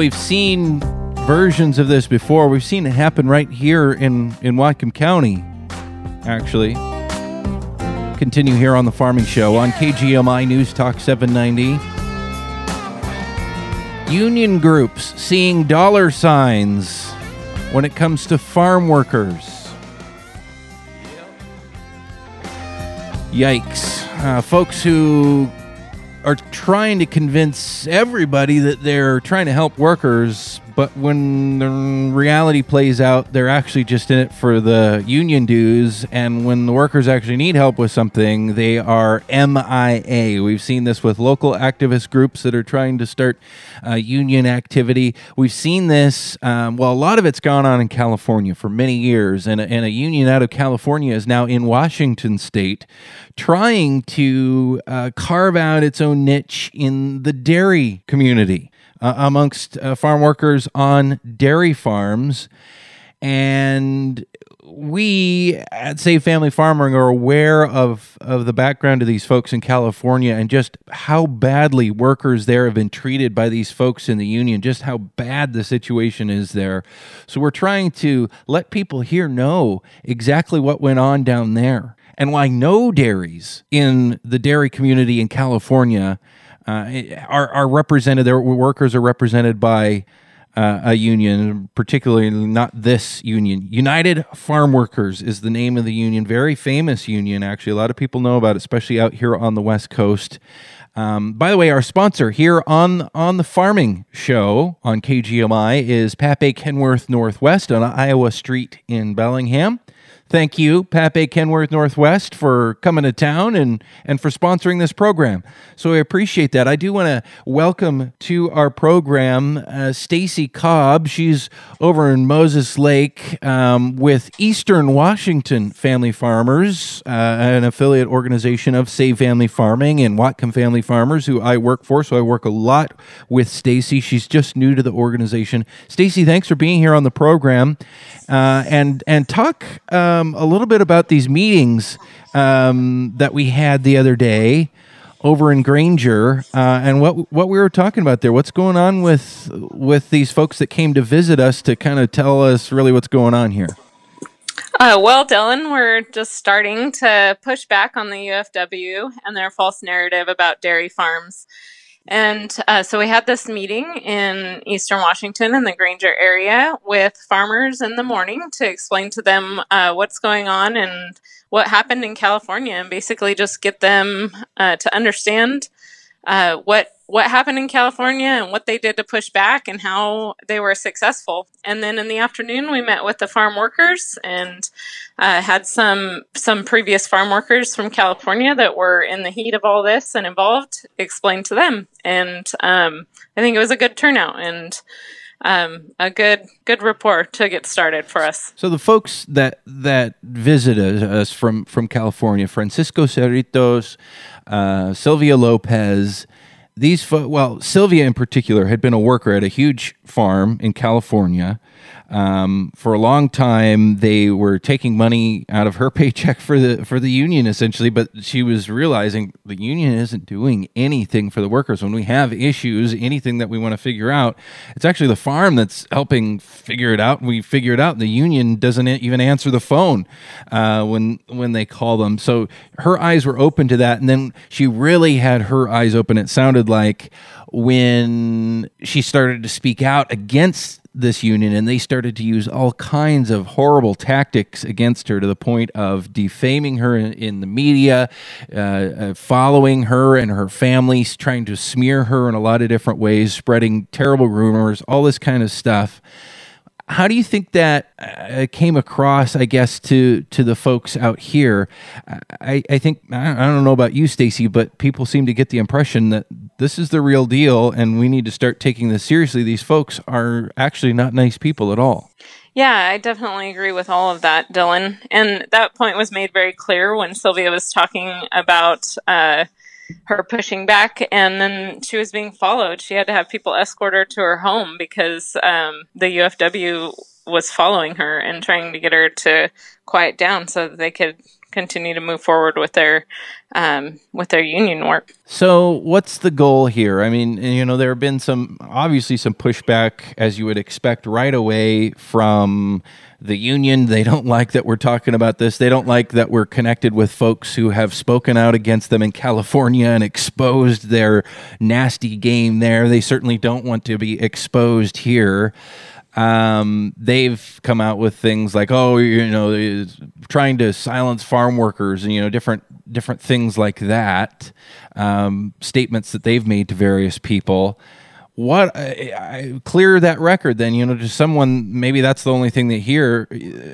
we've seen versions of this before. We've seen it happen right here in, in Whatcom County, actually. Continue here on the Farming Show on KGMI News Talk 790. Union groups seeing dollar signs when it comes to farm workers. Yikes. Uh, folks who are trying to convince everybody that they're trying to help workers, but when the reality plays out, they're actually just in it for the union dues. And when the workers actually need help with something, they are MIA. We've seen this with local activist groups that are trying to start uh, union activity. We've seen this, um, well, a lot of it's gone on in California for many years. And a, and a union out of California is now in Washington state trying to uh, carve out its own niche in the dairy community uh, amongst uh, farm workers on dairy farms. And we at Save Family Farming are aware of, of the background of these folks in California and just how badly workers there have been treated by these folks in the union, just how bad the situation is there. So we're trying to let people here know exactly what went on down there and why no dairies in the dairy community in California are, are represented, their workers are represented by uh, a union, particularly not this union. United Farm Workers is the name of the union. Very famous union, actually. A lot of people know about it, especially out here on the West Coast. Um, by the way, our sponsor here on on the Farming Show on KGMI is Pape Kenworth Northwest on Iowa Street in Bellingham. Thank you, Pape Kenworth Northwest, for coming to town and, and for sponsoring this program. So I appreciate that. I do want to welcome to our program uh, Stacy Cobb. She's over in Moses Lake um, with Eastern Washington Family Farmers, uh, an affiliate organization of Save Family Farming and Whatcom Family Farmers, who I work for. So I work a lot with Stacy. She's just new to the organization. Stacy, thanks for being here on the program uh, and and talk um, a little bit about these meetings um, that we had the other day over in Granger uh, and what what we were talking about there. What's going on with with these folks that came to visit us to kind of tell us really what's going on here. Uh, well, Dylan, we're just starting to push back on the UFW and their false narrative about dairy farms. And uh, so we had this meeting in Eastern Washington in the Granger area with farmers in the morning to explain to them uh, what's going on and what happened in California, and basically just get them uh, to understand uh, what what happened in California and what they did to push back and how they were successful. And then in the afternoon, we met with the farm workers and uh, had some some previous farm workers from California that were in the heat of all this and involved. Explained to them, and um, I think it was a good turnout and. Um, a good good report to get started for us. So the folks that that visited us from from California, Francisco Cerritos, uh, Sylvia Lopez, these fo- well sylvia in particular had been a worker at a huge farm in california um, for a long time, they were taking money out of her paycheck for the for the union essentially, but she was realizing the union isn't doing anything for the workers. When we have issues, anything that we want to figure out, it's actually the farm that's helping figure it out. We figure it out. The union doesn't even answer the phone uh, when when they call them. So her eyes were open to that, and then she really had her eyes open. It sounded like when she started to speak out against this union and they started to use all kinds of horrible tactics against her to the point of defaming her in, the media, uh, uh, following her and her family, trying to smear her in a lot of different ways, spreading terrible rumors, all this kind of stuff. How do you think that uh, came across? I guess to to the folks out here. I, I think I don't know about you, Stacy, but people seem to get the impression that this is the real deal, and we need to start taking this seriously. These folks are actually not nice people at all. Yeah, I definitely agree with all of that, Dylan. And that point was made very clear when Sylvia was talking about. Uh, her pushing back, and then she was being followed. She had to have people escort her to her home because um, the UFW was following her and trying to get her to quiet down so that they could continue to move forward with their um, with their union work. So, what's the goal here? I mean, you know, there have been some obviously some pushback, as you would expect, right away from the union. They don't like that we're talking about this. They don't like that we're connected with folks who have spoken out against them in California and exposed their nasty game there. They certainly don't want to be exposed here um, they've come out with things like, oh, you know, trying to silence farm workers, and you know, different different things like that. Um, statements that they've made to various people. What I, I, clear that record? Then you know, to someone maybe that's the only thing they hear.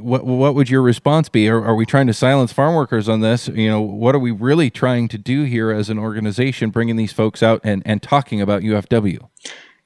What what would your response be? Are, are we trying to silence farm workers on this? You know, what are we really trying to do here as an organization, bringing these folks out and and talking about UFW?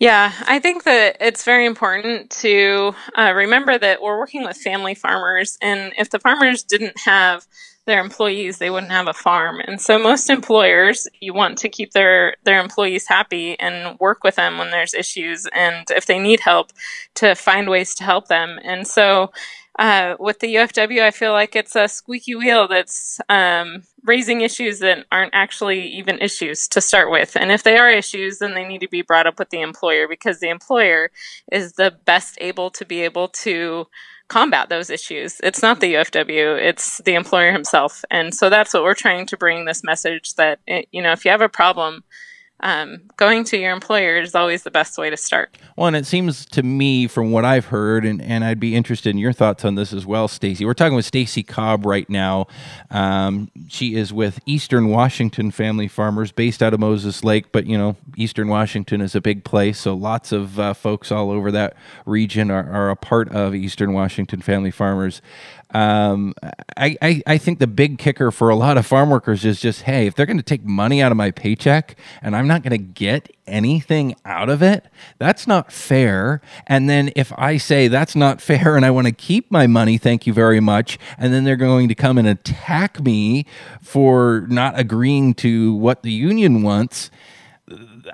Yeah, I think that it's very important to uh, remember that we're working with family farmers, and if the farmers didn't have their employees, they wouldn't have a farm. And so, most employers, you want to keep their their employees happy and work with them when there's issues, and if they need help, to find ways to help them. And so, uh, with the UFW, I feel like it's a squeaky wheel that's um, raising issues that aren't actually even issues to start with. And if they are issues, then they need to be brought up with the employer because the employer is the best able to be able to combat those issues. It's not the UFW, it's the employer himself. And so that's what we're trying to bring this message that, it, you know, if you have a problem, um, going to your employer is always the best way to start. Well, and it seems to me, from what I've heard, and, and I'd be interested in your thoughts on this as well, Stacy. We're talking with Stacy Cobb right now. Um, she is with Eastern Washington Family Farmers, based out of Moses Lake, but you know, Eastern Washington is a big place, so lots of uh, folks all over that region are, are a part of Eastern Washington Family Farmers. Um, I, I, I think the big kicker for a lot of farm workers is just, hey, if they're going to take money out of my paycheck and I'm not going to get anything out of it, that's not fair. And then if I say that's not fair and I want to keep my money, thank you very much, and then they're going to come and attack me for not agreeing to what the union wants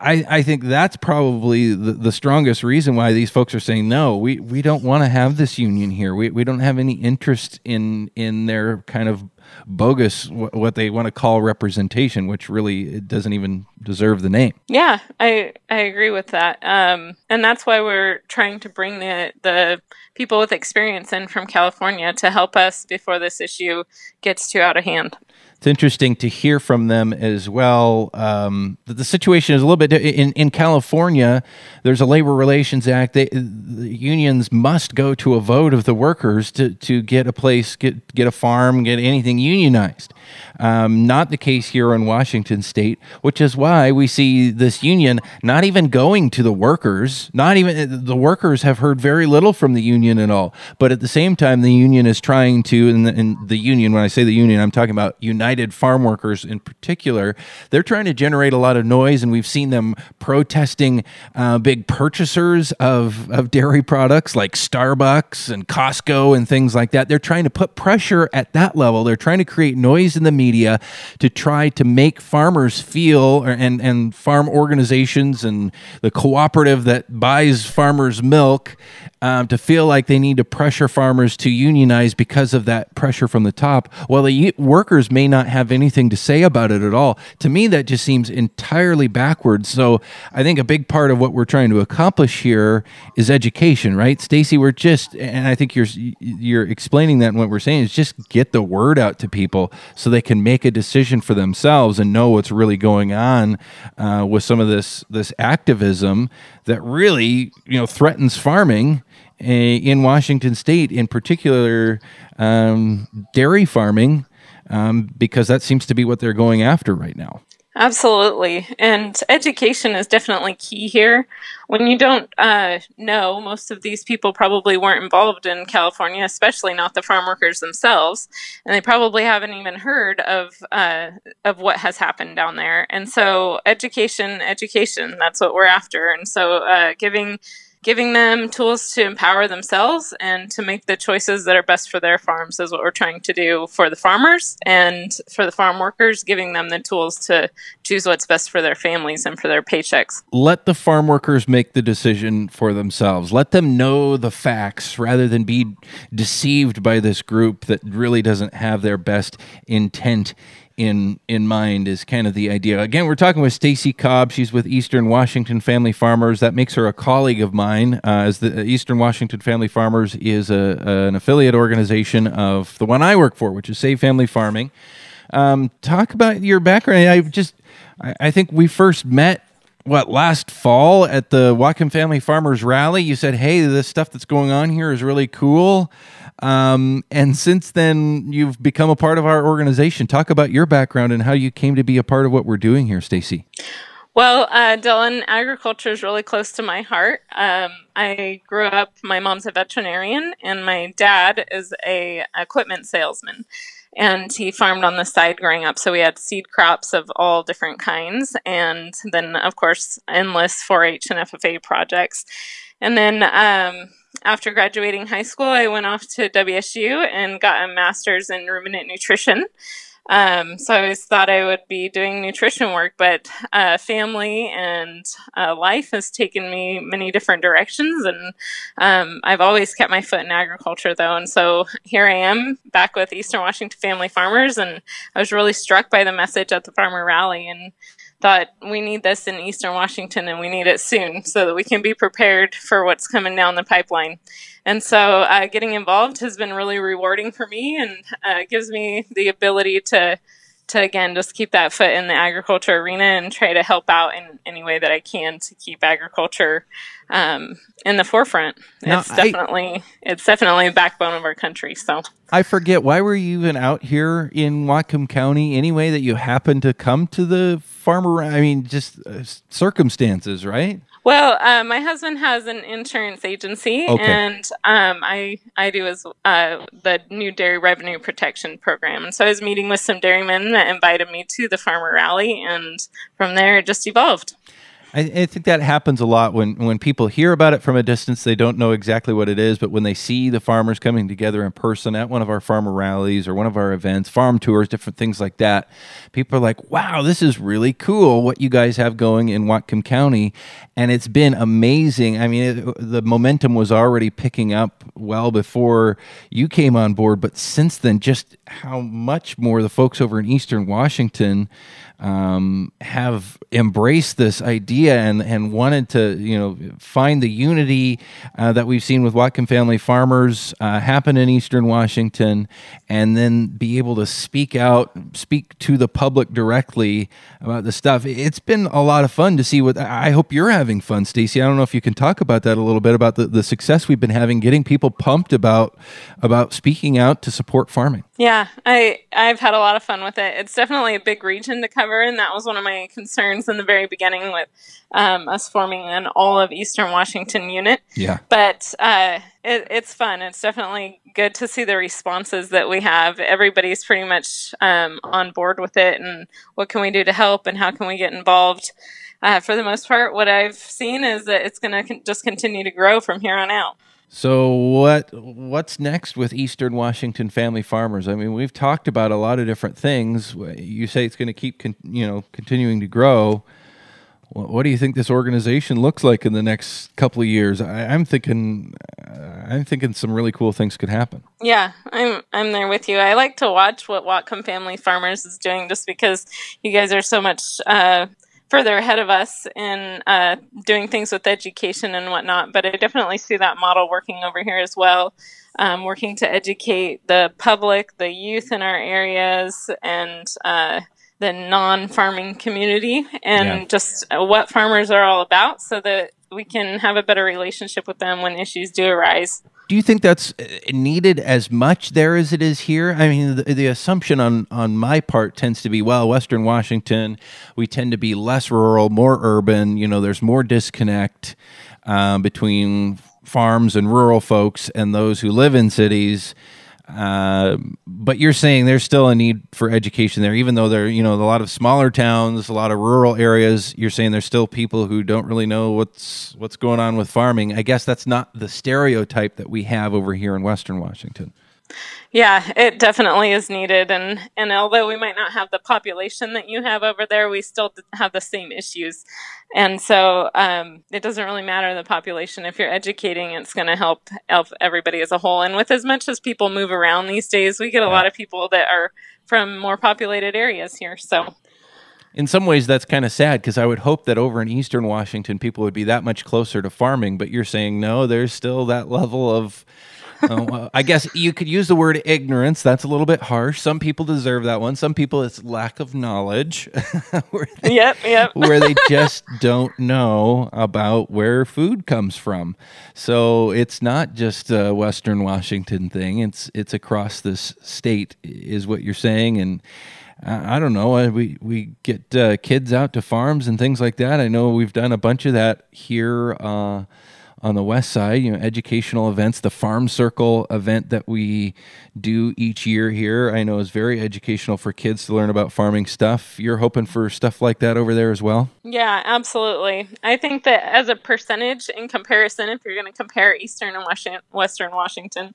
I, I think that's probably the, the strongest reason why these folks are saying no. We we don't want to have this union here. We we don't have any interest in in their kind of bogus what they want to call representation, which really doesn't even deserve the name. Yeah, I I agree with that. Um, and that's why we're trying to bring the the people with experience in from California to help us before this issue gets too out of hand it's interesting to hear from them as well. Um, that the situation is a little bit in in California. There's a labor relations act. They, the unions must go to a vote of the workers to, to get a place, get get a farm, get anything unionized. Um, not the case here in Washington State, which is why we see this union not even going to the workers. Not even the workers have heard very little from the union at all. But at the same time, the union is trying to, and the, and the union. When I say the union, I'm talking about United Farm Workers in particular. They're trying to generate a lot of noise, and we've seen them protesting uh, big purchasers of of dairy products like Starbucks and Costco and things like that. They're trying to put pressure at that level. They're trying to create noise in the media to try to make farmers feel and, and farm organizations and the cooperative that buys farmers' milk um, to feel like they need to pressure farmers to unionize because of that pressure from the top. Well, the workers may not have anything to say about it at all. To me, that just seems entirely backwards. So I think a big part of what we're trying to accomplish here is education, right, Stacy? We're just, and I think you're you're explaining that. And what we're saying is just get the word out to people so they can make a decision for themselves and know what's really going on uh, with some of this this activism that really you know threatens farming eh, in Washington State, in particular um, dairy farming, um, because that seems to be what they're going after right now. Absolutely. And education is definitely key here. When you don't uh, know, most of these people probably weren't involved in California, especially not the farm workers themselves. And they probably haven't even heard of, uh, of what has happened down there. And so, education, education, that's what we're after. And so, uh, giving giving them tools to empower themselves and to make the choices that are best for their farms is what we're trying to do for the farmers and for the farm workers, giving them the tools to choose what's best for their families and for their paychecks. Let the farm workers make the decision for themselves. Let them know the facts rather than be deceived by this group that really doesn't have their best intent in in mind is kind of the idea. Again, we're talking with Stacy Cobb. She's with Eastern Washington Family Farmers. That makes her a colleague of mine, uh, as the Eastern Washington Family Farmers is a, an affiliate organization of the one I work for, which is Save Family Farming. Um, talk about your background. I just, I, I think we first met what last fall at the Whatcom Family Farmers Rally. You said, "Hey, this stuff that's going on here is really cool." Um, and since then, you've become a part of our organization. Talk about your background and how you came to be a part of what we're doing here, Stacy. Well, uh, Dylan, agriculture is really close to my heart. Um, I grew up, my mom's a veterinarian, and my dad is a equipment salesman. And he farmed on the side growing up. So we had seed crops of all different kinds. And then, of course, endless 4 H and FFA projects. And then um, after graduating high school, I went off to WSU and got a master's in ruminant nutrition. Um, so I always thought I would be doing nutrition work, but uh, family and uh, life has taken me many different directions, and um, I've always kept my foot in agriculture, though. And so here I am back with Eastern Washington Family Farmers, and I was really struck by the message at the Farmer Rally, and thought we need this in Eastern Washington and we need it soon so that we can be prepared for what's coming down the pipeline. And so uh, getting involved has been really rewarding for me and uh, gives me the ability to to again just keep that foot in the agriculture arena and try to help out in any way that I can to keep agriculture um, in the forefront. Now, it's definitely I, it's definitely a backbone of our country. So I forget why were you even out here in Whatcom County anyway that you happened to come to the farmer? I mean, just uh, circumstances, right? Well, uh, my husband has an insurance agency, okay. and um, I I do as uh, the new dairy revenue protection program. And so I was meeting with some dairymen that invited me to the farmer rally, and from there it just evolved. I, I, think that happens a lot when, when people hear about it from a distance, they don't know exactly what it is. But when they see the farmers coming together in person at one of our farmer rallies or one of our events, farm tours, different things like that, people are like, wow, this is really cool what you guys have going in Whatcom County. And it's been amazing. I mean, it, the momentum was already picking up well before you came on board. But since then, just how much more the folks over in Eastern Washington um, have embraced this idea and, and wanted to, you know, find the unity uh, that we've seen with Whatcom Family Farmers uh, happen in Eastern Washington, and then be able to speak out, speak to the public directly about the stuff. It's been a lot of fun to see what. I hope you're having fun, Stacy. I don't know if you can talk about that a little bit about the, the success we've been having, getting people pumped about about speaking out to support farming. Yeah, I I've had a lot of fun with it. It's definitely a big region to cover, and that was one of my concerns in the very beginning with um, us forming an all of Eastern Washington unit. Yeah, but uh, it, it's fun. It's definitely good to see the responses that we have. Everybody's pretty much um, on board with it, and what can we do to help, and how can we get involved. Uh, for the most part, what I've seen is that it's going to con- just continue to grow from here on out. So what what's next with Eastern Washington Family Farmers? I mean, we've talked about a lot of different things. You say it's going to keep con- you know continuing to grow. What do you think this organization looks like in the next couple of years? I, am thinking, uh, I'm thinking some really cool things could happen. Yeah, I'm I'm there with you. I like to watch what Whatcom Family Farmers is doing, just because you guys are so much uh, further ahead of us in uh, doing things with education and whatnot. But I definitely see that model working over here as well, um, working to educate the public, the youth in our areas, and uh, the non-farming community, and yeah. just what farmers are all about, so that we can have a better relationship with them when issues do arise do you think that's uh, needed as much there as it is here? I mean, the, the, assumption on on my part tends to be, well, Western Washington, we tend to be less rural, more urban. You know, there's more disconnect um, between farms and rural folks and those who live in cities. Uh, but you're saying there's still a need for education there, even though there, you know, a lot of smaller towns, a lot of rural areas. You're saying there's still people who don't really know what's what's going on with farming. I guess that's not the stereotype that we have over here in Western Washington. Yeah, it definitely is needed, and and although we might not have the population that you have over there, we still have the same issues, and so um, it doesn't really matter the population. If you're educating, it's going to help help everybody as a whole. And with as much as people move around these days, we get a lot of people that are from more populated areas here. So in some ways that's kind of sad because I would hope that over in eastern Washington people would be that much closer to farming, but you're saying no, there's still that level of oh, I guess you could use the word ignorance. That's a little bit harsh. Some people deserve that one. Some people it's lack of knowledge. where they, yep, yep. where they just don't know about where food comes from. So it's not just a Western Washington thing. It's it's across this state, is what you're saying, and. I don't know. We we get uh, kids out to farms and things like that. I know we've done a bunch of that here uh, on the west side, you know, educational events, the Farm Circle event that we do each year here, I know is very educational for kids to learn about farming stuff. You're hoping for stuff like that over there as well? Yeah, absolutely. I think that as a percentage in comparison, if you're going to compare Eastern and Western Washington,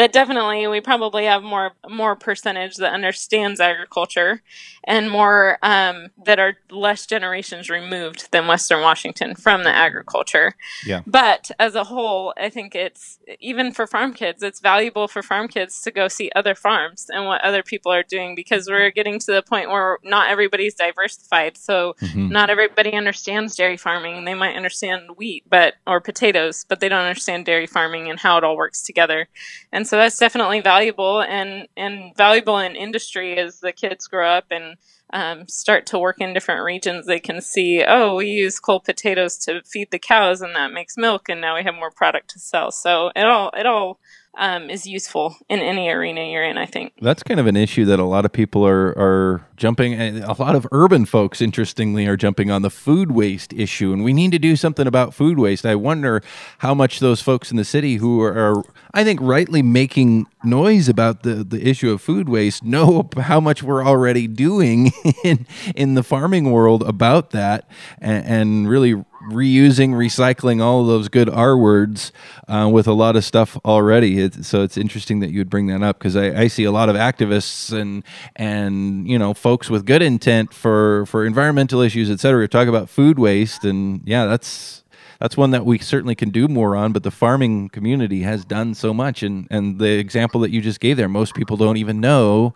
that definitely we probably have more more percentage that understands agriculture and more um, that are less generations removed than Western Washington from the agriculture. Yeah. But as a whole, I think it's even for farm kids, it's valuable for farm kids to go see other farms and what other people are doing because we're getting to the point where not everybody's diversified. So mm-hmm. not everybody understands dairy farming. They might understand wheat, but or potatoes, but they don't understand dairy farming and how it all works together. And so that's definitely valuable and and valuable in industry as the kids grow up and um, start to work in different regions they can see oh we use cull potatoes to feed the cows and that makes milk and now we have more product to sell. So it all it all um, is useful in any arena you're in. I think that's kind of an issue that a lot of people are are jumping. A lot of urban folks, interestingly, are jumping on the food waste issue, and we need to do something about food waste. I wonder how much those folks in the city who are, are I think, rightly making noise about the the issue of food waste know how much we're already doing in in the farming world about that, and, and really reusing, recycling all those good R words uh, with a lot of stuff already. It, so it's interesting that you would bring that up because I, I, see a lot of activists and and you know folks with good intent for for environmental issues, et cetera, talk about food waste, and yeah, that's that's one that we certainly can do more on. But the farming community has done so much, and and the example that you just gave there, most people don't even know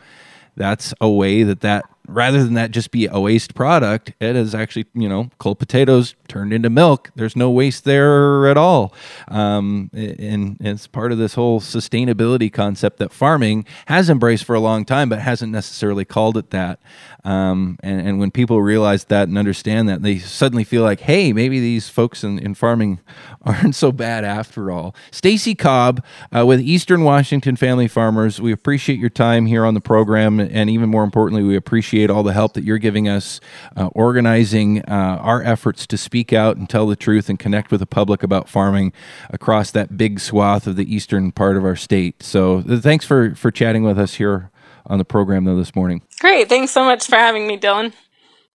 that's a way that that rather than that just be a waste product, it is actually, you know, cull potatoes turned into milk. There's no waste there at all. Um, and, it's part of this whole sustainability concept that farming has embraced for a long time, but hasn't necessarily called it that. Um, and, and when people realize that and understand that, they suddenly feel like, hey, maybe these folks in, in farming aren't so bad after all. Stacy Cobb uh, with Eastern Washington Family Farmers, we appreciate your time here on the program. And even more importantly, we appreciate all the help that you're giving us uh, organizing uh, our efforts to speak out and tell the truth and connect with the public about farming across that big swath of the eastern part of our state. So thanks for, for chatting with us here on the program though this morning. Great. Thanks so much for having me, Dylan.